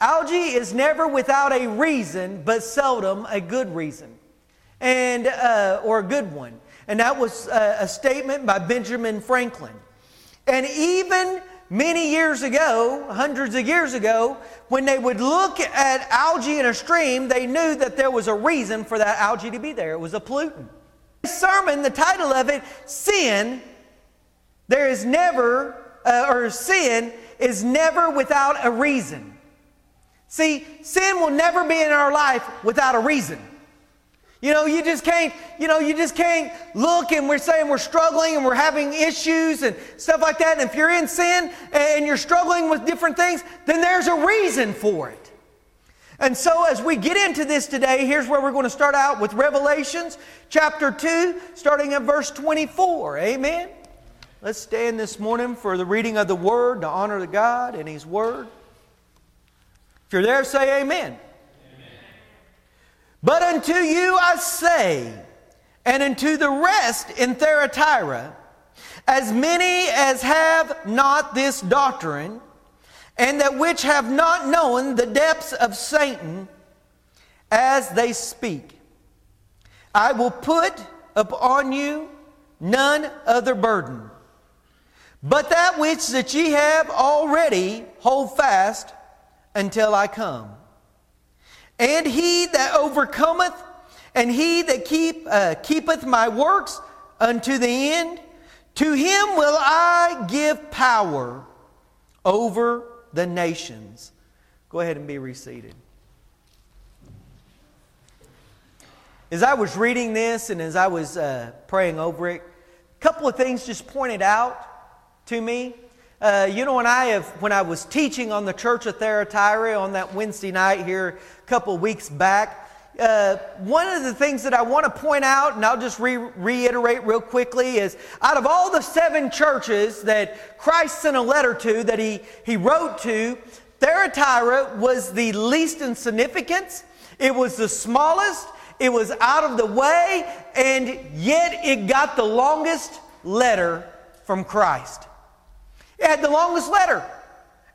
algae is never without a reason, but seldom a good reason, and uh, or a good one. And that was a, a statement by Benjamin Franklin. And even many years ago, hundreds of years ago, when they would look at algae in a stream, they knew that there was a reason for that algae to be there. It was a pollutant. This sermon, the title of it, Sin, there is never, uh, or sin is never without a reason. See, sin will never be in our life without a reason. You know, you just can't, you know, you just can't look and we're saying we're struggling and we're having issues and stuff like that. And if you're in sin and you're struggling with different things, then there's a reason for it. And so as we get into this today, here's where we're going to start out with Revelations chapter 2, starting at verse 24. Amen. Let's stand this morning for the reading of the Word, to honor the God and His Word. You're there, say amen. But unto you I say, and unto the rest in Thyatira, as many as have not this doctrine, and that which have not known the depths of Satan, as they speak, I will put upon you none other burden, but that which that ye have already hold fast until I come. And he that overcometh, and he that keep, uh, keepeth my works unto the end, to him will I give power over the nations. Go ahead and be reseated. As I was reading this and as I was uh, praying over it, a couple of things just pointed out to me. Uh, you know, when I have, when I was teaching on the Church of Thyatira on that Wednesday night here a couple weeks back, uh, one of the things that I want to point out, and I'll just re- reiterate real quickly, is out of all the seven churches that Christ sent a letter to, that he, he wrote to, Thyatira was the least in significance. It was the smallest. It was out of the way, and yet it got the longest letter from Christ. It had the longest letter.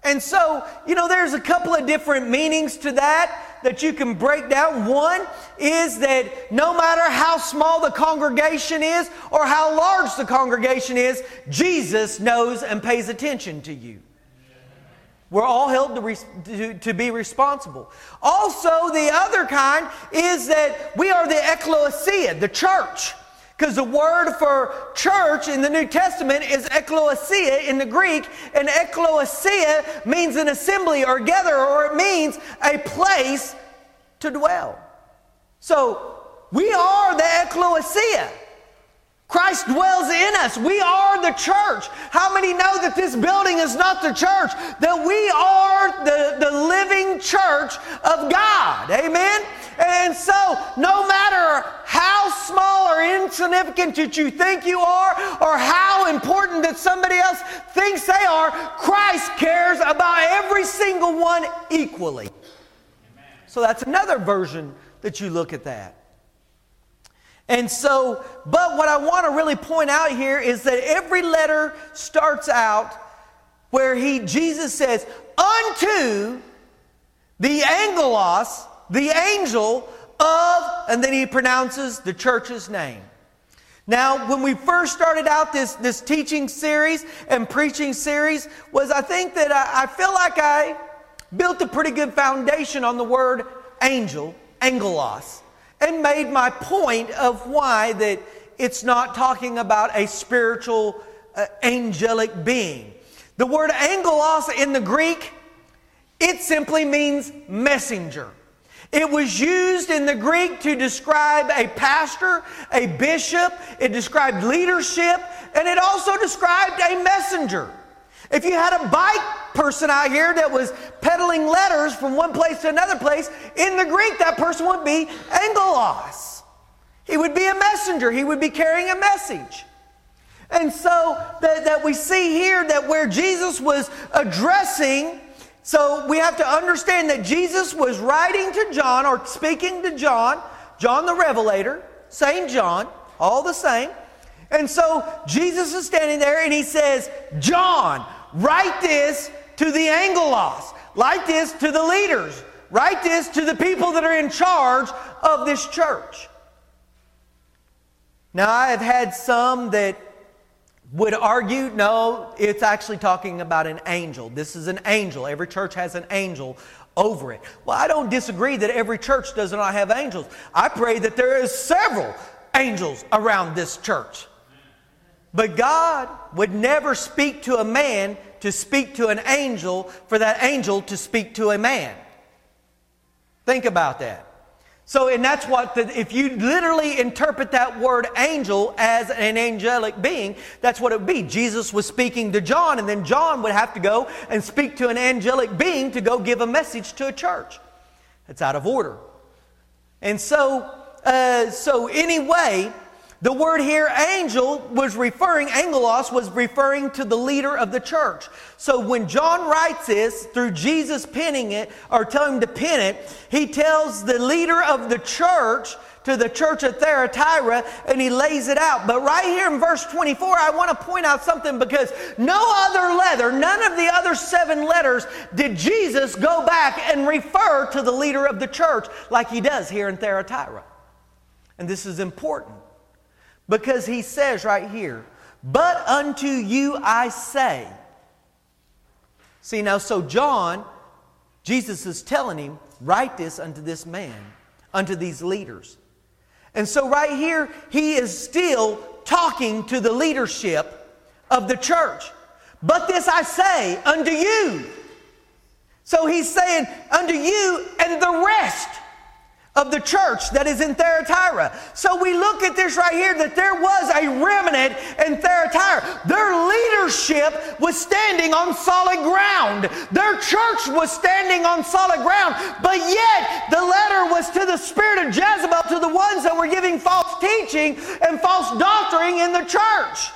And so, you know, there's a couple of different meanings to that that you can break down. One is that no matter how small the congregation is or how large the congregation is, Jesus knows and pays attention to you. We're all held to, to, to, be responsible. Also, the other kind is that we are the ecclesia, the church. Because the word for church in the New Testament is ekklesia in the Greek, and ekklesia means an assembly or gather, or it means a place to dwell. So we are the ekklesia. Christ dwells in us. We are the church. How many know that this building is not the church? That we are the, the living church of God. Amen? And so, no matter how small or insignificant that you think you are, or how important that somebody else thinks they are, Christ cares about every single one equally. So, that's another version that you look at that. And so, but what I want to really point out here is that every letter starts out where he Jesus says, unto the angelos, the angel of, and then he pronounces the church's name. Now, when we first started out this, this teaching series and preaching series, was I think that I, I feel like I built a pretty good foundation on the word angel, angelos, and made my point of why that it's not talking about a spiritual uh, angelic being. The word angelos in the Greek, it simply means messenger. It was used in the Greek to describe a pastor, a bishop, it described leadership, and it also described a messenger. If you had a bike person out here that was peddling letters from one place to another place, in the Greek, that person would be angelos. He would be a messenger, he would be carrying a message. And so that, that we see here that where Jesus was addressing so we have to understand that Jesus was writing to John or speaking to John, John the Revelator, St. John, all the same. And so Jesus is standing there and he says, John, write this to the Angelos. Write this to the leaders. Write this to the people that are in charge of this church. Now, I have had some that would argue no, it's actually talking about an angel. This is an angel. Every church has an angel over it. Well, I don't disagree that every church does not have angels. I pray that there is several angels around this church. But God would never speak to a man to speak to an angel for that angel to speak to a man. Think about that. So, and that's what, the, if you literally interpret that word angel as an angelic being, that's what it would be. Jesus was speaking to John, and then John would have to go and speak to an angelic being to go give a message to a church. That's out of order. And so, uh, so anyway, the word here, angel, was referring, angelos was referring to the leader of the church. So when John writes this, through Jesus penning it, or telling him to pen it, he tells the leader of the church to the church at Thyatira and he lays it out. But right here in verse 24, I want to point out something because no other letter, none of the other seven letters, did Jesus go back and refer to the leader of the church like he does here in Thyatira. And this is important. Because he says right here, But unto you I say. See, now, so John, Jesus is telling him, Write this unto this man, unto these leaders. And so, right here, he is still talking to the leadership of the church. But this I say unto you. So he's saying, unto you and the rest of the church that is in Thyatira. So we look at this right here that there was a remnant in Thyatira. Their leadership was standing on solid ground. Their church was standing on solid ground. But yet the letter was to the spirit of Jezebel, to the ones that were giving false teaching and false doctrine in the church.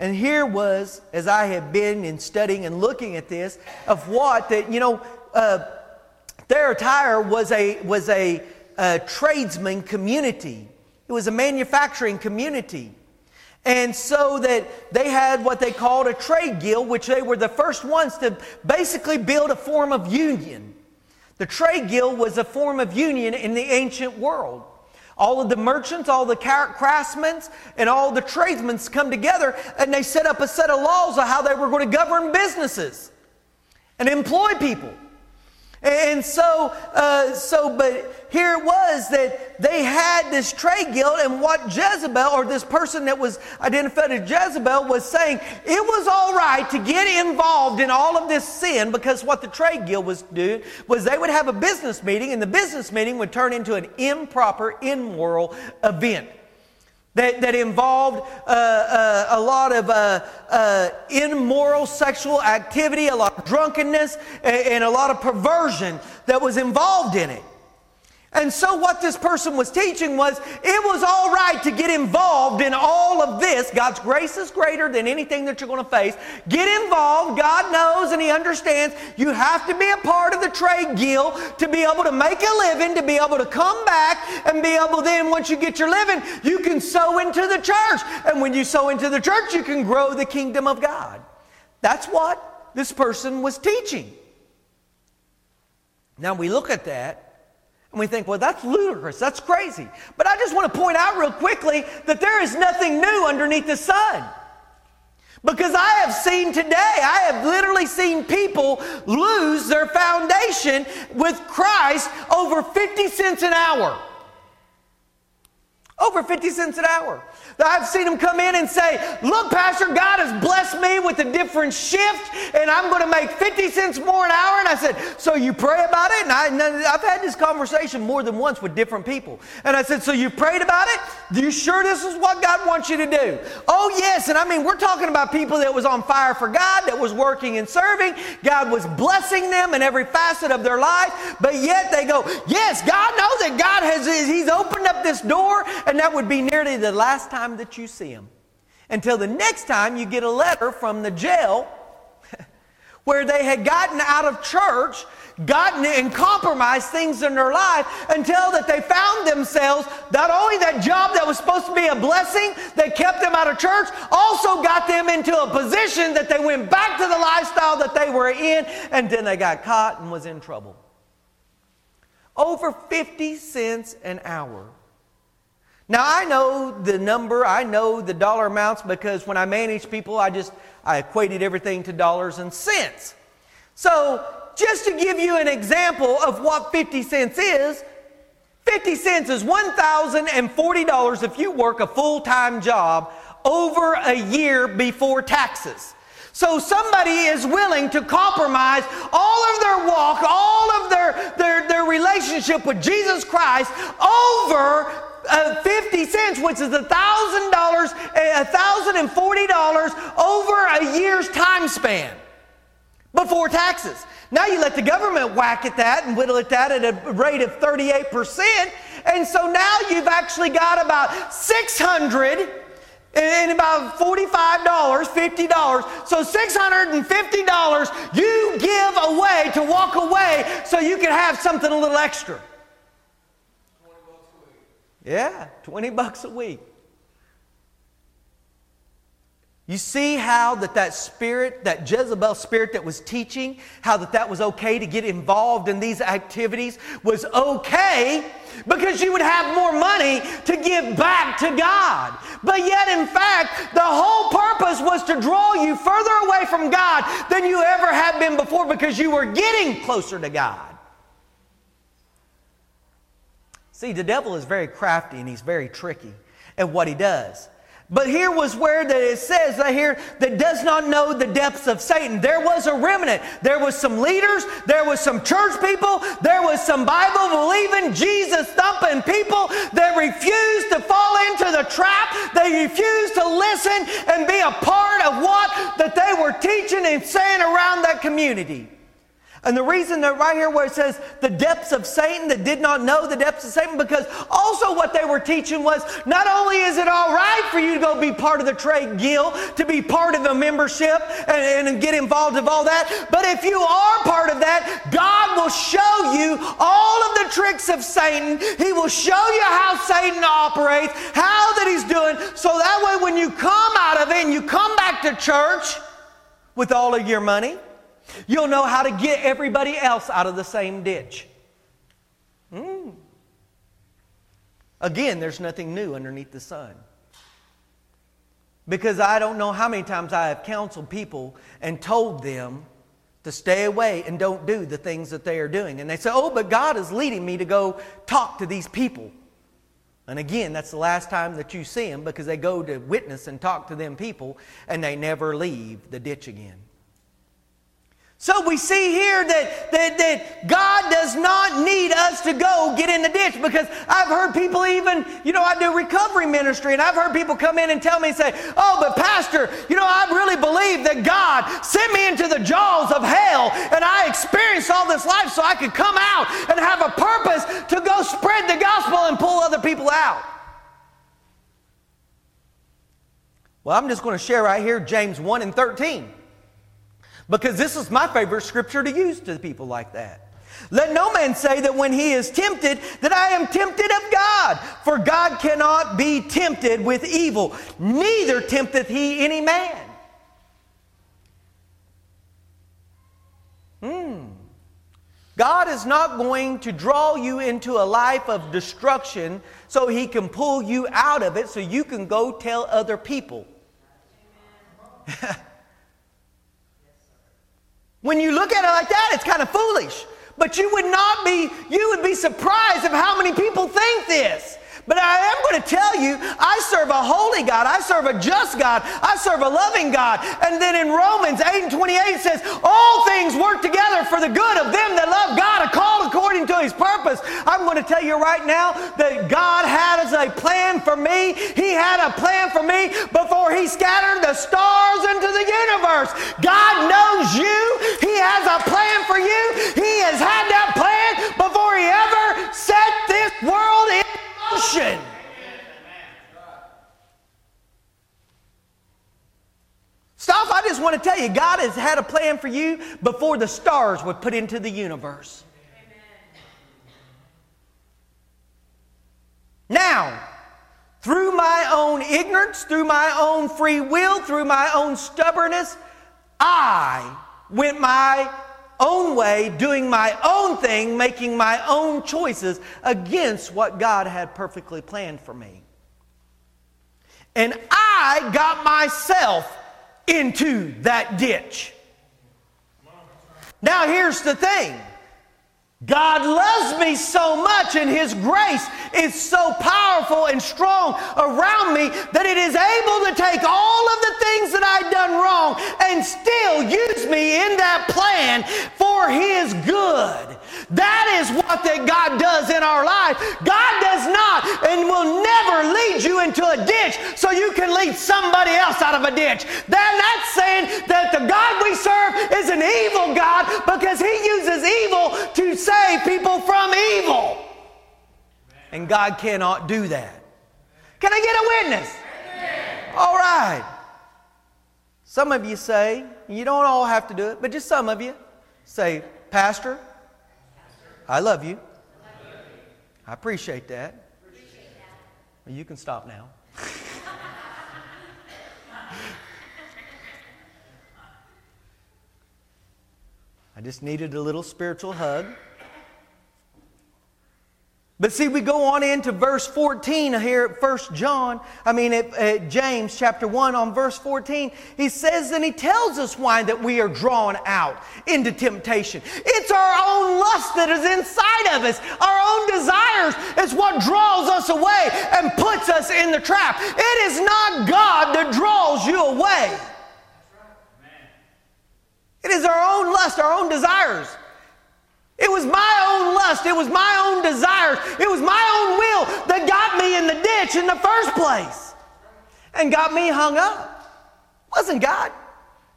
And here was, as I have been in studying and looking at this, of what that, you know, uh, Thyatira was a, was a, a tradesman community. It was a manufacturing community. And so that they had what they called a trade guild, which they were the first ones to basically build a form of union. The trade guild was a form of union in the ancient world. All of the merchants, all the craftsmen, and all the tradesmen come together and they set up a set of laws of how they were going to govern businesses and employ people. And so, uh, so, but here it was that they had this trade guild, and what Jezebel, or this person that was identified as Jezebel, was saying, it was all right to get involved in all of this sin because what the trade guild was doing was they would have a business meeting, and the business meeting would turn into an improper, immoral event that, that involved uh, uh, a lot of uh, uh, immoral sexual activity, a lot of drunkenness, and, and a lot of perversion that was involved in it. And so, what this person was teaching was it was all right to get involved in all of this. God's grace is greater than anything that you're going to face. Get involved. God knows and He understands. You have to be a part of the trade guild to be able to make a living, to be able to come back and be able then, once you get your living, you can sow into the church. And when you sow into the church, you can grow the kingdom of God. That's what this person was teaching. Now, we look at that and we think, well, that's ludicrous. That's crazy. But I just want to point out real quickly that there is nothing new underneath the sun. Because I have seen today, I have literally seen people lose their foundation with Christ over 50 cents an hour. Over 50 cents an hour. I've seen them come in and say, Look, Pastor, God has blessed me with a different shift, and I'm going to make 50 cents more an hour. And I said, So you pray about it? And, I, have had this conversation more than once with different people. And I said, So you prayed about it? Are you sure this is what God wants you to do? Oh, yes. And I mean, we're talking about people that was on fire for God, that was working and serving. God was blessing them in every facet of their life. But yet they go, Yes, God knows that God has, He's opened up this door. And that would be nearly the last time that you see them. Until the next time you get a letter from the jail where they had gotten out of church gotten and compromised things in their life until that they found themselves not only that job that was supposed to be a blessing that kept them out of church also got them into a position that they went back to the lifestyle that they were in and then they got caught and was in trouble over 50 cents an hour now i know the number i know the dollar amounts because when i manage people i just i equated everything to dollars and cents so just to give you an example of what 50 cents is, 50 cents is $1,040 if you work a full time job over a year before taxes. So somebody is willing to compromise all of their walk, all of their, their, their relationship with Jesus Christ over uh, 50 cents, which is $1,000, $1,040 over a year's time span before taxes. Now you let the government whack at that and whittle at that at a rate of 38%. And so now you've actually got about 600 and about $45, $50. So $650 you give away to walk away so you can have something a little extra. Yeah, 20 bucks a week. You see how that that spirit, that Jezebel spirit that was teaching, how that that was okay to get involved in these activities was okay because you would have more money to give back to God. But yet, in fact, the whole purpose was to draw you further away from God than you ever had been before because you were getting closer to God. See, the devil is very crafty and he's very tricky at what he does. But here was where that it says that here that does not know the depths of Satan. There was a remnant. There was some leaders. There was some church people. There was some Bible believing, Jesus thumping people that refused to fall into the trap. They refused to listen and be a part of what that they were teaching and saying around that community. And the reason that right here where it says the depths of Satan that did not know the depths of Satan, because also what they were teaching was not only is it all right for you to go be part of the trade guild, to be part of the membership and, and get involved of all that, but if you are part of that, God will show you all of the tricks of Satan. He will show you how Satan operates, how that he's doing, so that way when you come out of it and you come back to church with all of your money, You'll know how to get everybody else out of the same ditch. Mm. Again, there's nothing new underneath the sun. Because I don't know how many times I have counseled people and told them to stay away and don't do the things that they are doing. And they say, Oh, but God is leading me to go talk to these people. And again, that's the last time that you see them because they go to witness and talk to them people and they never leave the ditch again. So we see here that, that, that God does not need us to go get in the ditch because I've heard people even, you know, I do recovery ministry and I've heard people come in and tell me and say, oh, but pastor, you know, I really believe that God sent me into the jaws of hell and I experienced all this life so I could come out and have a purpose to go spread the gospel and pull other people out. Well, I'm just going to share right here James 1 and 13 because this is my favorite scripture to use to people like that. Let no man say that when he is tempted that I am tempted of God, for God cannot be tempted with evil, neither tempteth he any man. Hmm. God is not going to draw you into a life of destruction so he can pull you out of it so you can go tell other people. When you look at it like that, it's kind of foolish. But you would not be, you would be surprised of how many people think this. But I am going to tell you, I serve a holy God. I serve a just God. I serve a loving God. And then in Romans 8 and 28 says, All things work together for the good of them that love God, are called according to his purpose. I'm going to tell you right now that God had a plan for me. He had a plan for me before he scattered the stars into the universe. God knows you. He has a plan for you. He has had that plan before he ever set this world in motion. Stop, I just want to tell you, God has had a plan for you before the stars were put into the universe. Now, through my own ignorance, through my own free will, through my own stubbornness, I went my own way, doing my own thing, making my own choices against what God had perfectly planned for me. And I got myself into that ditch. Now, here's the thing God loves me so much, and His grace is so powerful and strong around me that it is able to take all of the things that I've done wrong and still use me in that plan for His good. That is what that God does in our life. God does not and will never lead you into a ditch so you can lead somebody else out of a ditch. Then that's saying that the God we serve is an evil God because he uses evil to save people from evil. And God cannot do that. Can I get a witness? All right. Some of you say, you don't all have to do it, but just some of you say, Pastor, I love you. I appreciate that. Well, you can stop now. I just needed a little spiritual hug. But see, we go on into verse 14 here at 1 John, I mean at, at, James chapter 1 on verse 14. He says, and he tells us why that we are drawn out into temptation. It's our own lust that is inside of us. Our own desires is what draws us away and puts us in the trap. It is not God that draws you away. It is our own lust, our own desires. It was my own lust. It was my own desires. It was my own will that got me in the ditch in the first place and got me hung up. It wasn't God.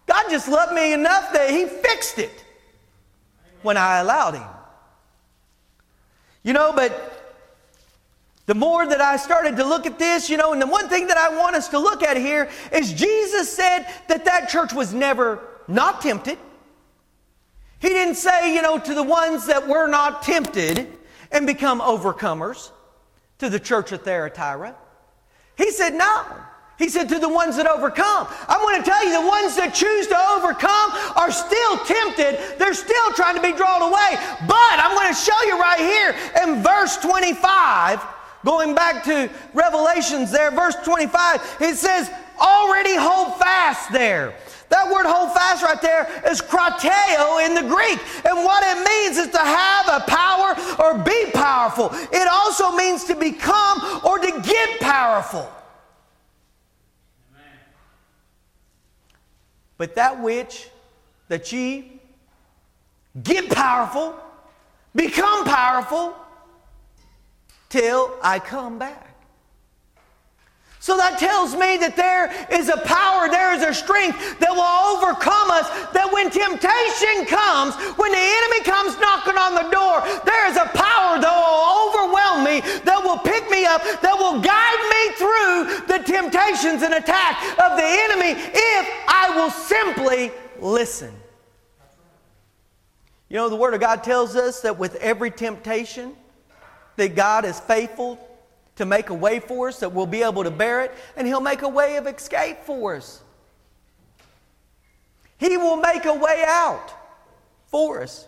God just loved me enough that He fixed it when I allowed Him. You know, but the more that I started to look at this, you know, and the one thing that I want us to look at here is Jesus said that that church was never not tempted. He didn't say, you know, to the ones that were not tempted and become overcomers, to the church at Thyatira. He said, no. He said to the ones that overcome. I'm going to tell you, the ones that choose to overcome are still tempted. They're still trying to be drawn away. But I'm going to show you right here in verse 25, going back to Revelations there, verse 25, it says, already hold fast there. That word hold fast right there is krateo in the Greek. And what it means is to have a power or be powerful. It also means to become or to get powerful. But that which that ye get powerful, become powerful till I come back. So that tells me that there is a power, there is a strength that will overcome us. That when temptation comes, when the enemy comes knocking on the door, there is a power that will overwhelm me, that will pick me up, that will guide me through the temptations and attack of the enemy if I will simply listen. You know, the Word of God tells us that with every temptation, that God is faithful to make a way for us that we'll be able to bear it, and He'll make a way of escape for us. He will make a way out for us.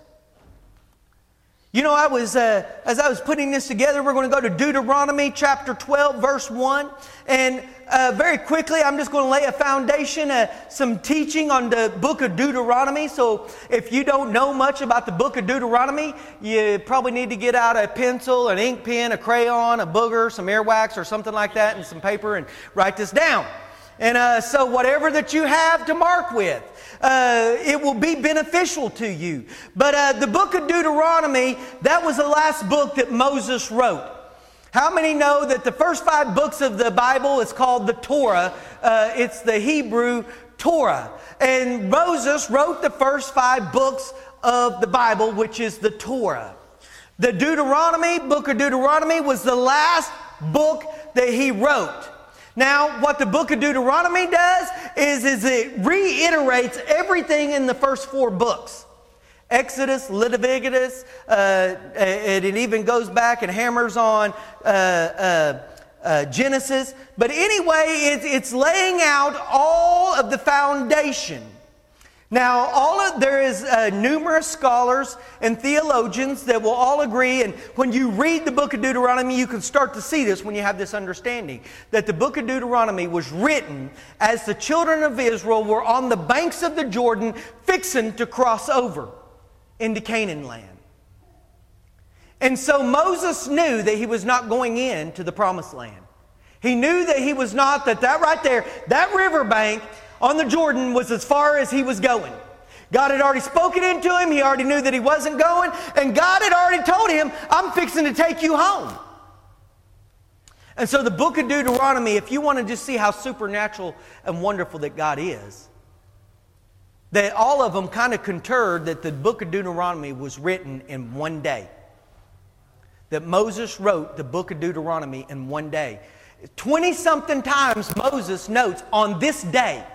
You know, I was, uh, as I was putting this together, we're going to go to Deuteronomy chapter 12, verse 1. And uh, very quickly, I'm just going to lay a foundation, uh, some teaching on the book of Deuteronomy. So if you don't know much about the book of Deuteronomy, you probably need to get out a pencil, an ink pen, a crayon, a booger, some earwax, or something like that, and some paper, and write this down. And uh, so, whatever that you have to mark with, uh, it will be beneficial to you. But uh, the book of Deuteronomy, that was the last book that Moses wrote. How many know that the first five books of the Bible is called the Torah? Uh, it's the Hebrew Torah. And Moses wrote the first five books of the Bible, which is the Torah. The Deuteronomy, book of Deuteronomy, was the last book that he wrote. Now, what the book of Deuteronomy does is, is it reiterates everything in the first four books. Exodus, Leviticus, uh, it, it, even goes back and hammers on uh, uh, uh Genesis. But anyway, it, it's laying out all of the foundation now, all of, there is uh, numerous scholars and theologians that will all agree, and when you read the book of Deuteronomy, you can start to see this when you have this understanding that the book of Deuteronomy was written as the children of Israel were on the banks of the Jordan, fixing to cross over into Canaan land. And so Moses knew that he was not going into the promised land. He knew that he was not, that that right there, that riverbank on the Jordan was as far as he was going. God had already spoken into him. He already knew that he wasn't going. And God had already told him, I'm fixing to take you home. And so, the book of Deuteronomy, if you want to just see how supernatural and wonderful that God is, that all of them kind of concurred that the book of Deuteronomy was written in one day. That Moses wrote the book of Deuteronomy in one day. 20 something times Moses notes on this day.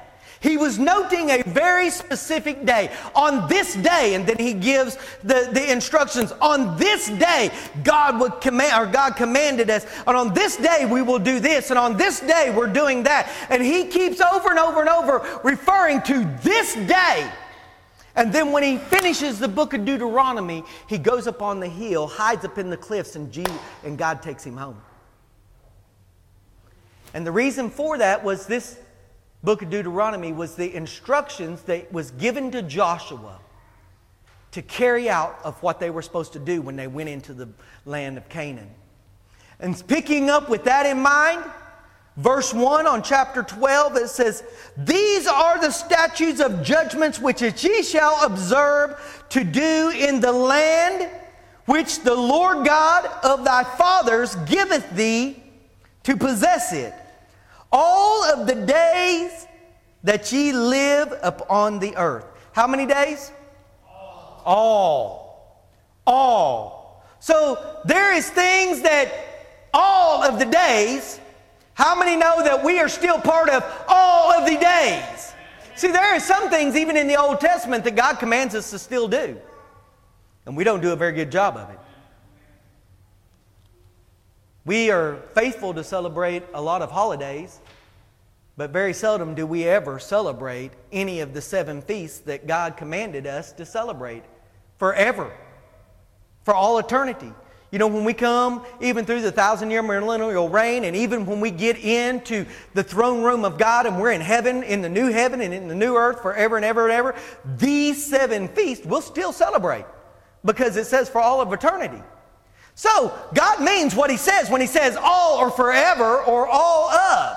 He was noting a very specific day. On this day, and then he gives the, the instructions. On this day, God would command, or God commanded us, and on this day we will do this, and on this day we're doing that. And he keeps over and over and over referring to this day. And then when he finishes the book of Deuteronomy, he goes up on the hill, hides up in the cliffs, and, Jesus, and God takes him home. And the reason for that was this book of Deuteronomy was the instructions that was given to Joshua to carry out of what they were supposed to do when they went into the land of Canaan. And picking up with that in mind, verse 1 on chapter 12, it says, These are the statutes of judgments which ye shall observe to do in the land which the Lord God of thy fathers giveth thee to possess it all of the days that ye live upon the earth. How many days? All. All. All. So there is things that all of the days, how many know that we are still part of all of the days? See, there are some things even in the Old Testament that God commands us to still do. And we don't do a very good job of it. We are faithful to celebrate a lot of holidays, but very seldom do we ever celebrate any of the seven feasts that God commanded us to celebrate forever, for all eternity. You know, when we come, even through the thousand year millennial reign, and even when we get into the throne room of God and we're in heaven, in the new heaven and in the new earth forever and ever and ever, these seven feasts we'll still celebrate because it says for all of eternity. So, God means what He says when He says all or forever or all of.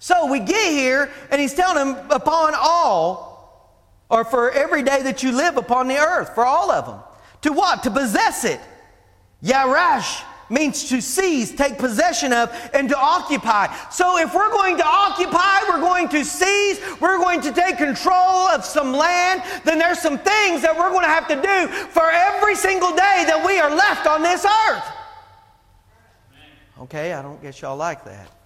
So we get here, and He's telling them upon all, or for every day that you live upon the earth, for all of them. To what? To possess it. Yarash means to seize, take possession of, and to occupy. So if we're going to occupy, we're going to seize, we're going to take control of some land, then there's some things that we're going to have to do for every single day that we are left on this earth. Okay, I don't guess y'all like that.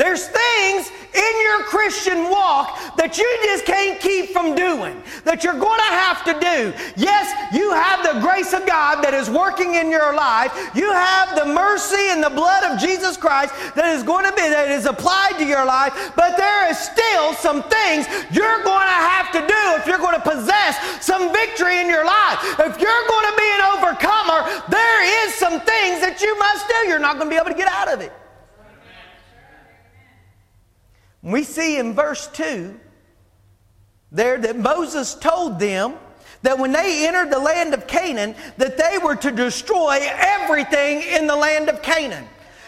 There's things in your Christian walk that you just can't keep from doing, that you're going to have to do. Yes, you have the grace of God that is working in your life. You have the mercy and the blood of Jesus Christ that is going to be, that is applied to your life, but there is still some things you're going to have to do if you're going to possess some victory in your life. If you're going to be an overcomer, there is some things that you must do. You're not going to be able to get out of it. We see in verse 2 there that Moses told them that when they entered the land of Canaan that they were to destroy everything in the land of Canaan.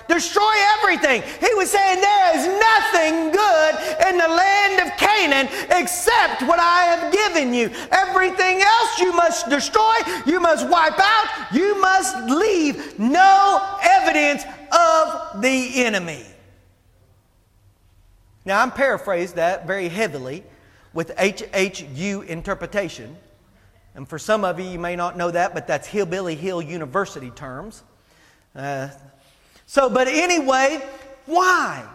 Destroy everything. He was saying there is nothing good in the land of Canaan except what I have given you. Everything else you must destroy, you must wipe out, you must leave no evidence of the enemy. Now, I'm paraphrased that very heavily with HHU interpretation. And for some of you, you may not know that, but that's Hillbilly Hill University terms. Uh, So, but anyway, why?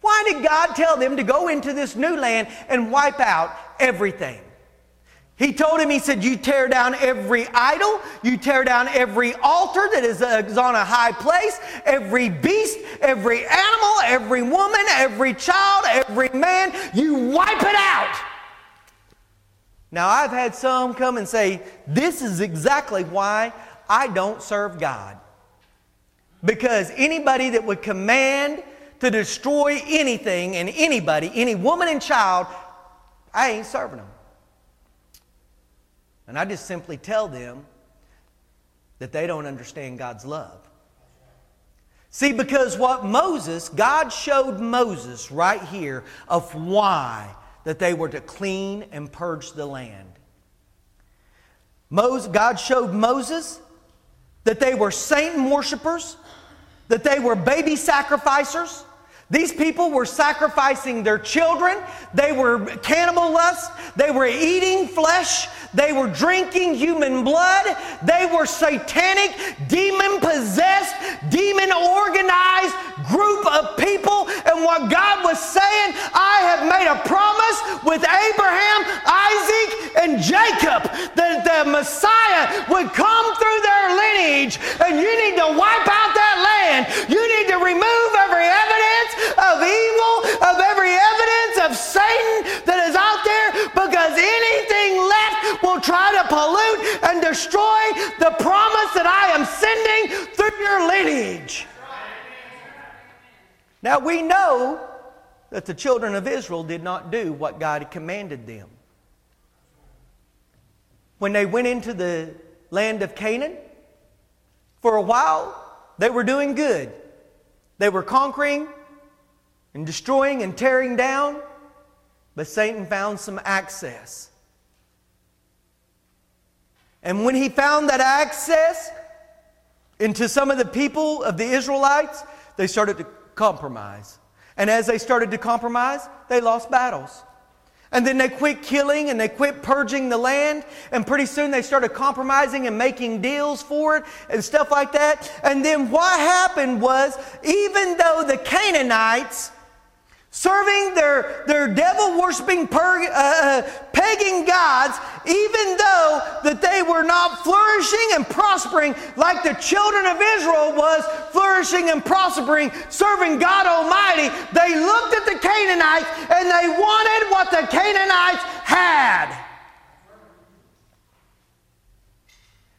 Why did God tell them to go into this new land and wipe out everything? He told him, He said, You tear down every idol, you tear down every altar that is, uh, on a high place, every beast, every animal, every woman, every child, every man, you wipe it out. Now, I've had some come and say, This is exactly why I don't serve God. Because anybody that would command to destroy anything and anybody, any woman and child, I ain't serving them. And I just simply tell them that they don't understand God's love. See, because what Moses, God showed Moses right here of why that they were to clean and purge the land. Moses, God showed Moses that they were Satan worshipers, that they were baby sacrificers, these people were sacrificing their children. They were cannibal lust. They were eating flesh. They were drinking human blood. They were satanic, demon possessed, demon organized group of people. And what God was saying, I have made a promise with Abraham, Isaac, and Jacob that the Messiah would come through their lineage. And you need to wipe out destroy the promise that I am sending through your lineage. Now we know that the children of Israel did not do what God commanded them. When they went into the land of Canaan, for a while, they were doing good. They were conquering and destroying and tearing down, but Satan found some access. And when he found that access into some of the people of the Israelites, they started to compromise. And as they started to compromise, they lost battles. And then they quit killing and they quit purging the land. And pretty soon they started compromising and making deals for it and stuff like that. And then what happened was, even though the Canaanites serving their, their devil worshiping uh, uh, pagan gods, even though that they were not flourishing and prospering like the children of Israel was flourishing and prospering, serving God Almighty, they looked at the Canaanites and they wanted what the Canaanites had.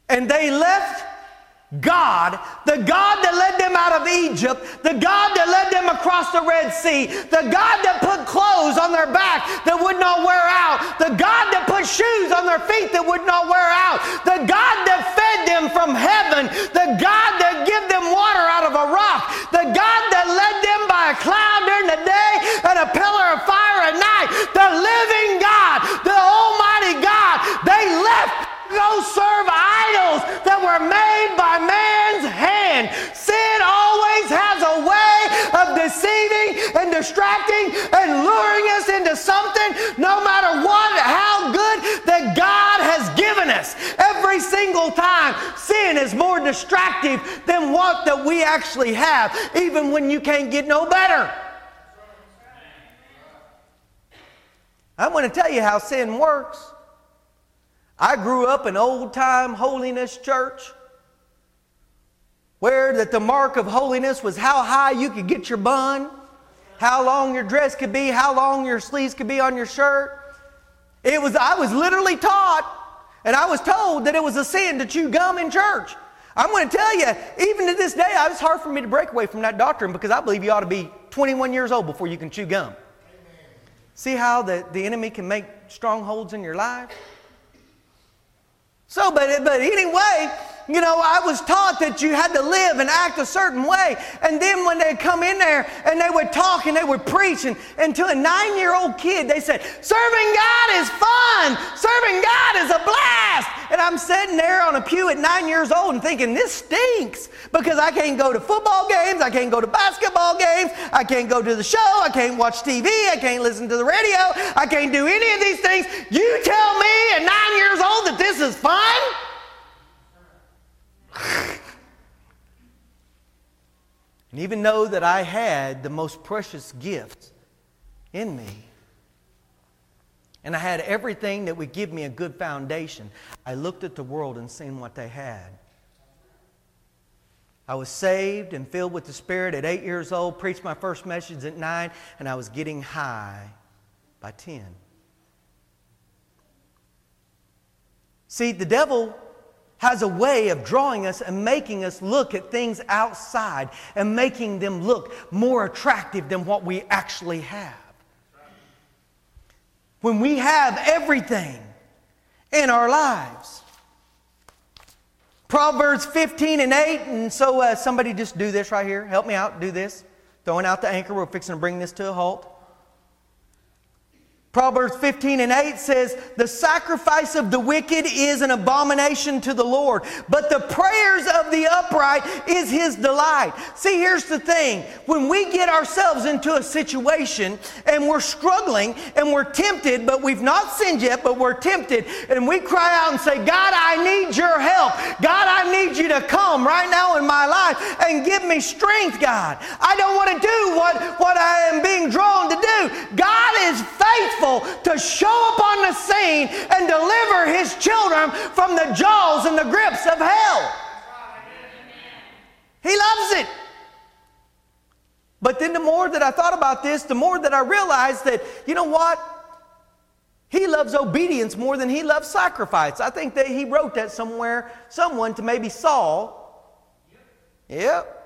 And they left God, the God that led them out of Egypt, the God that led them across the Red Sea, the God that put clothes on their back that would not wear out, the God that put shoes on their feet that would not wear out, the God that fed them from heaven, the God that gave them water out of a rock, the God that led them by a cloud during the day and a pillar of fire at night, the living were made by man's hand. Sin always has a way of deceiving and distracting and luring us into something, no matter what, how good that God has given us. Every single time, sin is more distractive than what that we actually have, even when you can't get no better. I'm going to tell you how sin works. I grew up in old time holiness church where that the mark of holiness was how high you could get your bun, how long your dress could be, how long your sleeves could be on your shirt. It was I was literally taught and I was told that it was a sin to chew gum in church. I'm going to tell you, even to this day, it's hard for me to break away from that doctrine because I believe you ought to be 21 years old before you can chew gum. Amen. See how the, the enemy can make strongholds in your life? So, but, but anyway, you know, I was taught that you had to live and act a certain way. And then when they come in there and they would talk and they would preach, and, and to a nine year old kid, they said, Serving God is fun. Serving God is a blast. And I'm sitting there on a pew at nine years old and thinking, This stinks because I can't go to football games, I can't go to basketball games, I can't go to the show, I can't watch TV, I can't listen to the radio, I can't do any of these things. You tell me at nine years old that this is fun? and even know that I had the most precious gift in me. And I had everything that would give me a good foundation. I looked at the world and seen what they had. I was saved and filled with the Spirit at eight years old, preached my first message at nine, and I was getting high by 10. See, the devil has a way of drawing us and making us look at things outside and making them look more attractive than what we actually have. When we have everything in our lives, Proverbs 15 and 8. And so uh, somebody just do this right here. Help me out. Do this. Throwing out the anchor. We're fixing to bring this to a halt. Proverbs 15 and 8 says, The sacrifice of the wicked is an abomination to the Lord, but the prayers of the upright is his delight. See, here's the thing. When we get ourselves into a situation and we're struggling and we're tempted, but we've not sinned yet, but we're tempted, and we cry out and say, God, I need your help. God, I need you to come right now in my life and give me strength, God. I don't want to do what, what I am being drawn to do. God is faithful faithful to show up on the scene and deliver his children from the jaws and the grips of hell. He loves it. But then the more that I thought about this, the more that I realized that, you know what? He loves obedience more than he loves sacrifice. I think that he wrote that somewhere, someone to maybe Saul. Yep.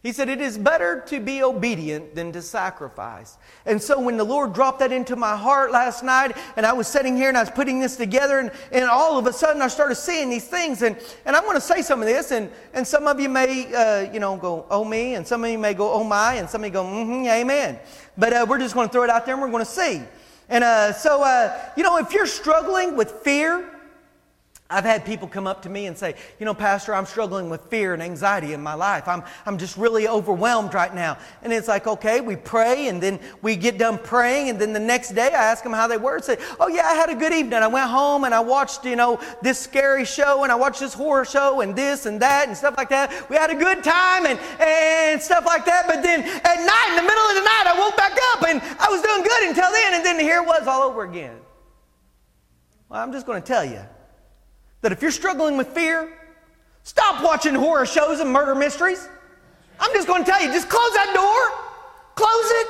He said, It is better to be obedient than to sacrifice. And so when the Lord dropped that into my heart last night, and I was sitting here and I was putting this together, and, and all of a sudden I started seeing these things. And, and I'm going to say some of this, and, and some of you may, uh, you know, go, oh me, and some of you may go, oh my, and some of you go, mm-hmm, amen. But uh, we're just going to throw it out there and we're going to see. And uh, so, uh, you know, if you're struggling with fear, I've had people come up to me and say, You know, Pastor, I'm struggling with fear and anxiety in my life. I'm, I'm just really overwhelmed right now. And it's like, okay, we pray and then we get done praying. And then the next day I ask them how they were and say, Oh, yeah, I had a good evening. I went home and I watched, you know, this scary show and I watched this horror show and this and that and stuff like that. We had a good time and, and stuff like that. But then at night, in the middle of the night, I woke back up and I was doing good until then. And then here it was all over again. Well, I'm just going to tell you that if you're struggling with fear, stop watching horror shows and murder mysteries. I'm just going to tell you, just close that door. Close it.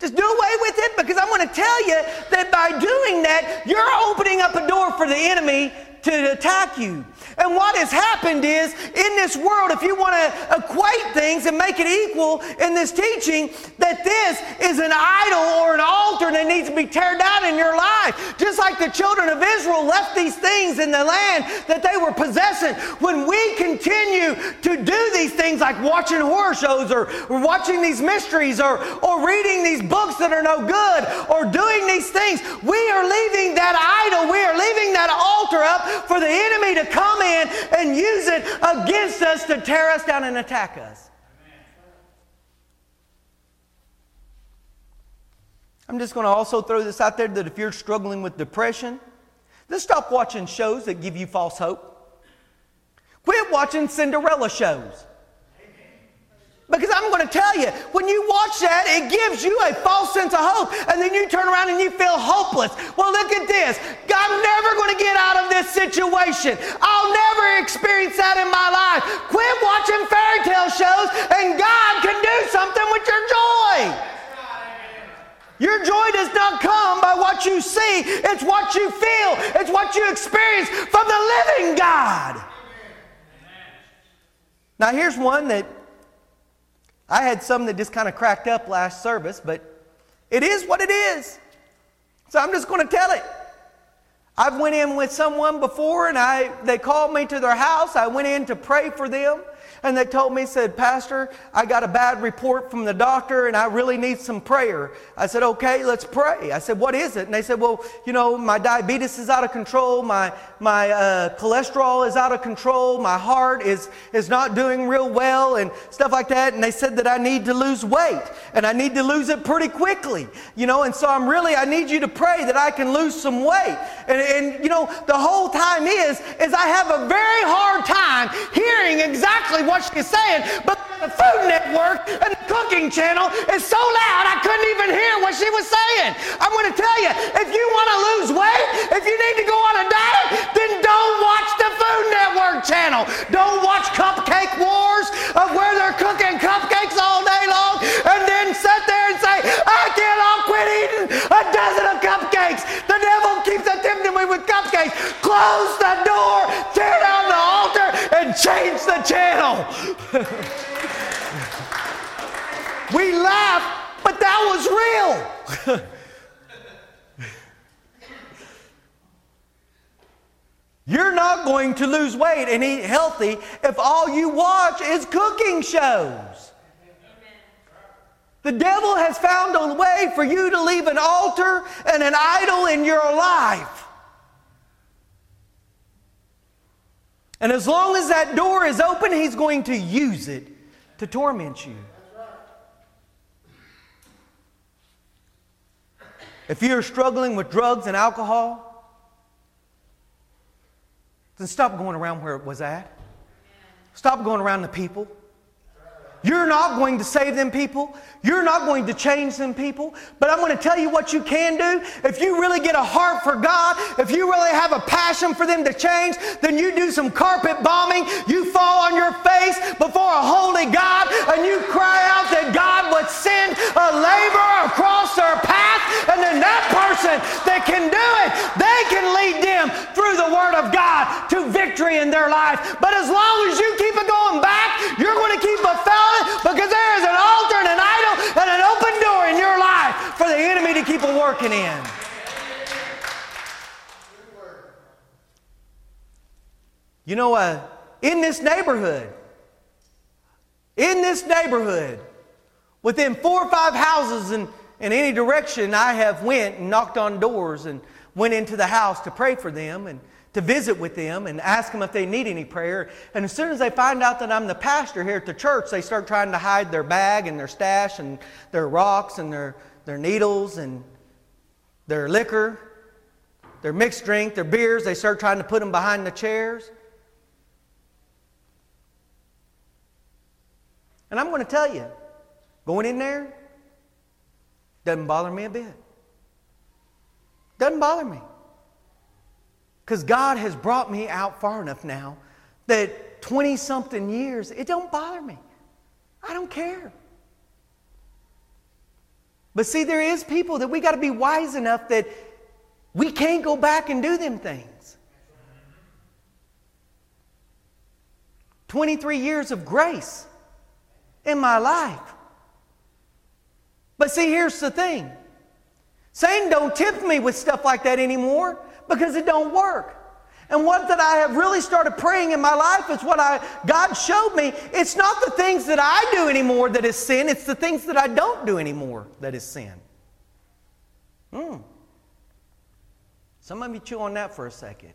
Just do away with it because I'm going to tell you that by doing that, you're opening up a door for the enemy to attack you. And what has happened is, in this world, if you want to equate things and make it equal in this teaching, that this is an idol or an altar that needs to be teared down in your life. Just like the children of Israel left these things in the land that they were possessing. When we continue to do these things like watching horror shows or, or watching these mysteries or, or reading these books that are no good or doing these things, we are leaving that idol, we are leaving that altar up for the enemy to come in and use it against us to tear us down and attack us. I'm just going to also throw this out there that if you're struggling with depression, then stop watching shows that give you false hope. Quit watching Cinderella shows. Because I'm going to tell you, when you watch that, it gives you a false sense of hope. And then you turn around and you feel hopeless. Well, look at this. I'm never going to get out of this situation. I'll never experience that in my life. Quit watching fairy tale shows, and God can do something with your joy. Your joy does not come by what you see, it's what you feel, it's what you experience from the living God. Now, here's one that I had some that just kind of cracked up last service, but it is what it is. So I'm just going to tell it. I've went in with someone before and I they called me to their house. I went in to pray for them. And they told me, said, Pastor, I got a bad report from the doctor and I really need some prayer. I said, okay, let's pray. I said, what is it? And they said, well, you know, my diabetes is out of control. My, my uh, cholesterol is out of control. My heart is, is not doing real well and stuff like that. And they said that I need to lose weight and I need to lose it pretty quickly, you know, and so I'm really, I need you to pray that I can lose some weight. And, and you know, the whole time is, is I have a very hard time hearing exactly what she's saying, but the Food Network and the Cooking Channel is so loud I couldn't even hear what she was saying. I'm going to tell you, if you want to lose weight, if you need to go on a diet, then don't watch the Food Network channel. Don't watch Cupcake Wars of where they're cooking cupcakes all day long and then sit there and say, I can't help quit eating a dozen of cupcakes. The devil keeps tempting me with cupcakes. Close the door, change the channel. we laugh, but that was real. You're not going to lose weight and eat healthy if all you watch is cooking shows. The devil has found a way for you to leave an altar and an idol in your life. And as long as that door is open, he's going to use it to torment you. If you're struggling with drugs and alcohol, then stop going around where it was at. Stop going around the people. You're not going to save them people. You're not going to change them people. But I'm going to tell you what you can do. If you really get a heart for God, if you really have a passion for them to change, then you do some carpet bombing. You fall on your face before a holy God and you cry out that God would send a laborer across their path. And then that person that can do it, they can lead them through the Word of God to victory in their life. But as long as you keep it going back, you're going to keep a fellow because there is an altar and an idol and an open door in your life for the enemy to keep working in. You know, uh, in this neighborhood, in this neighborhood, within four or five houses in, in any direction, I have went and knocked on doors and went into the house to pray for them and to visit with them and ask them if they need any prayer. And as soon as they find out that I'm the pastor here at the church, they start trying to hide their bag and their stash and their rocks and their, their needles and their liquor, their mixed drink, their beers. They start trying to put them behind the chairs. And I'm going to tell you, going in there doesn't bother me a bit. Doesn't bother me. Because God has brought me out far enough now that 20 something years, it don't bother me. I don't care. But see, there is people that we got to be wise enough that we can't go back and do them things. 23 years of grace in my life. But see, here's the thing. Satan don't tempt me with stuff like that anymore because it don't work. And what that I have really started praying in my life is what I God showed me. It's not the things that I do anymore that is sin, it's the things that I don't do anymore that is sin. Hmm. Some of you chew on that for a second.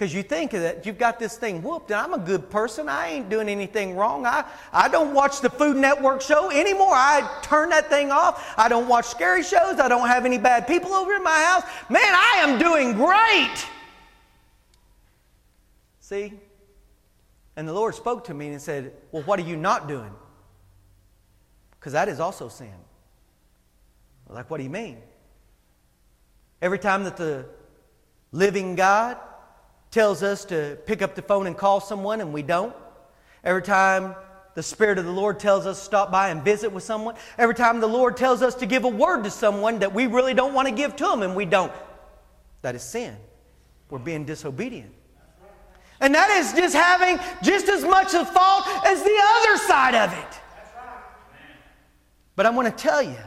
Because you think that you've got this thing whooped, and I'm a good person. I ain't doing anything wrong. I, I don't watch the Food Network show anymore. I turn that thing off. I don't watch scary shows. I don't have any bad people over in my house. Man, I am doing great. See? And the Lord spoke to me and said, Well, what are you not doing? Because that is also sin. Like, what do you mean? Every time that the living God tells us to pick up the phone and call someone and we don't. Every time the Spirit of the Lord tells us to stop by and visit with someone. Every time the Lord tells us to give a word to someone that we really don't want to give to them and we don't. That is sin. We're being disobedient. And that is just having just as much of fault as the other side of it. But I'm going to tell you,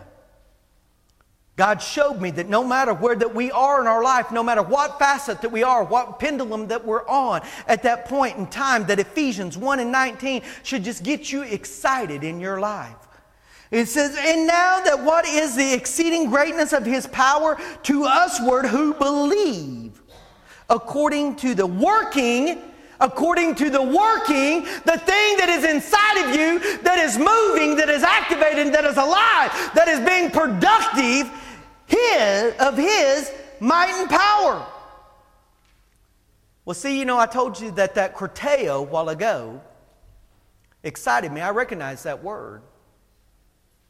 God showed me that no matter where that we are in our life, no matter what facet that we are, what pendulum that we're on at that point in time, that Ephesians 1 and 19 should just get you excited in your life. It says, And now that what is the exceeding greatness of his power to usward who believe, according to the working, according to the working, the thing that is inside of you, that is moving, that is activated, that is alive, that is being productive his, of His might and power. Well, see, you know, I told you that that Corteo while ago excited me. I recognized that word.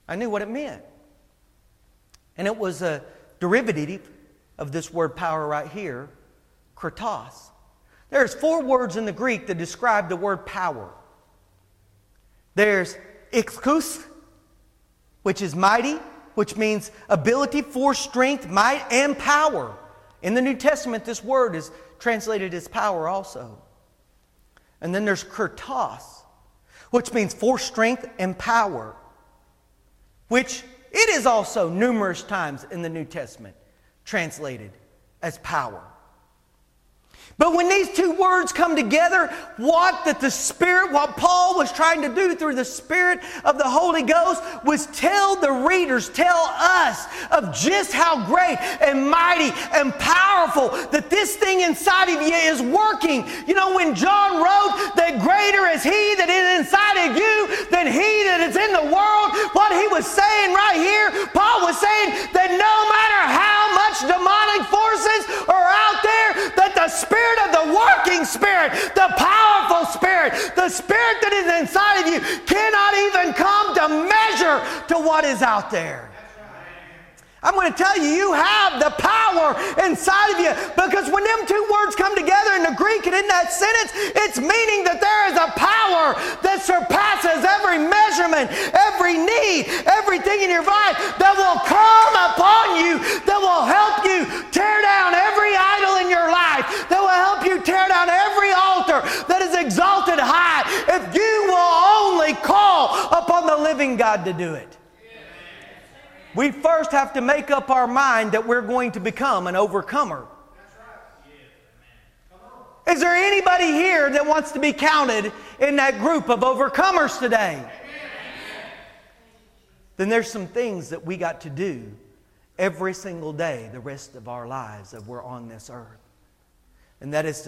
I knew what it meant. And it was a derivative of this word power right here, kratos. There's four words in the Greek that describe the word power. There's ischus, which is mighty, which means ability, force, strength, might, and power. In the New Testament, this word is translated as power also. And then there's kratos, which means force, strength, and power, which it is also numerous times in the New Testament translated as power. But when these two words come together, what that the Spirit, what Paul was trying to do through the Spirit of the Holy Ghost was tell the readers, tell us of just how great and mighty and powerful that this thing inside of you is working. You know, when John wrote that greater is He that is inside of you than He that is in the world, what he was saying right here, Paul was saying that no matter how much demonic forces are out there, Spirit of the working Spirit, the powerful Spirit, the Spirit that is inside of you cannot even come to measure to what is out there. I'm going to tell you, you have the power inside of you because when them two words come together in the Greek and in that sentence, it's meaning that there is a power that surpasses every measurement, every need, everything in your life that will come upon you, that will help you tear down every idol in your life, that will help you tear down every altar that is exalted high if you will only call upon the living God to do it. We first have to make up our mind that we're going to become an overcomer. Is there anybody here that wants to be counted in that group of overcomers today? Then there's some things that we got to do every single day the rest of our lives that we're on this earth. And that is to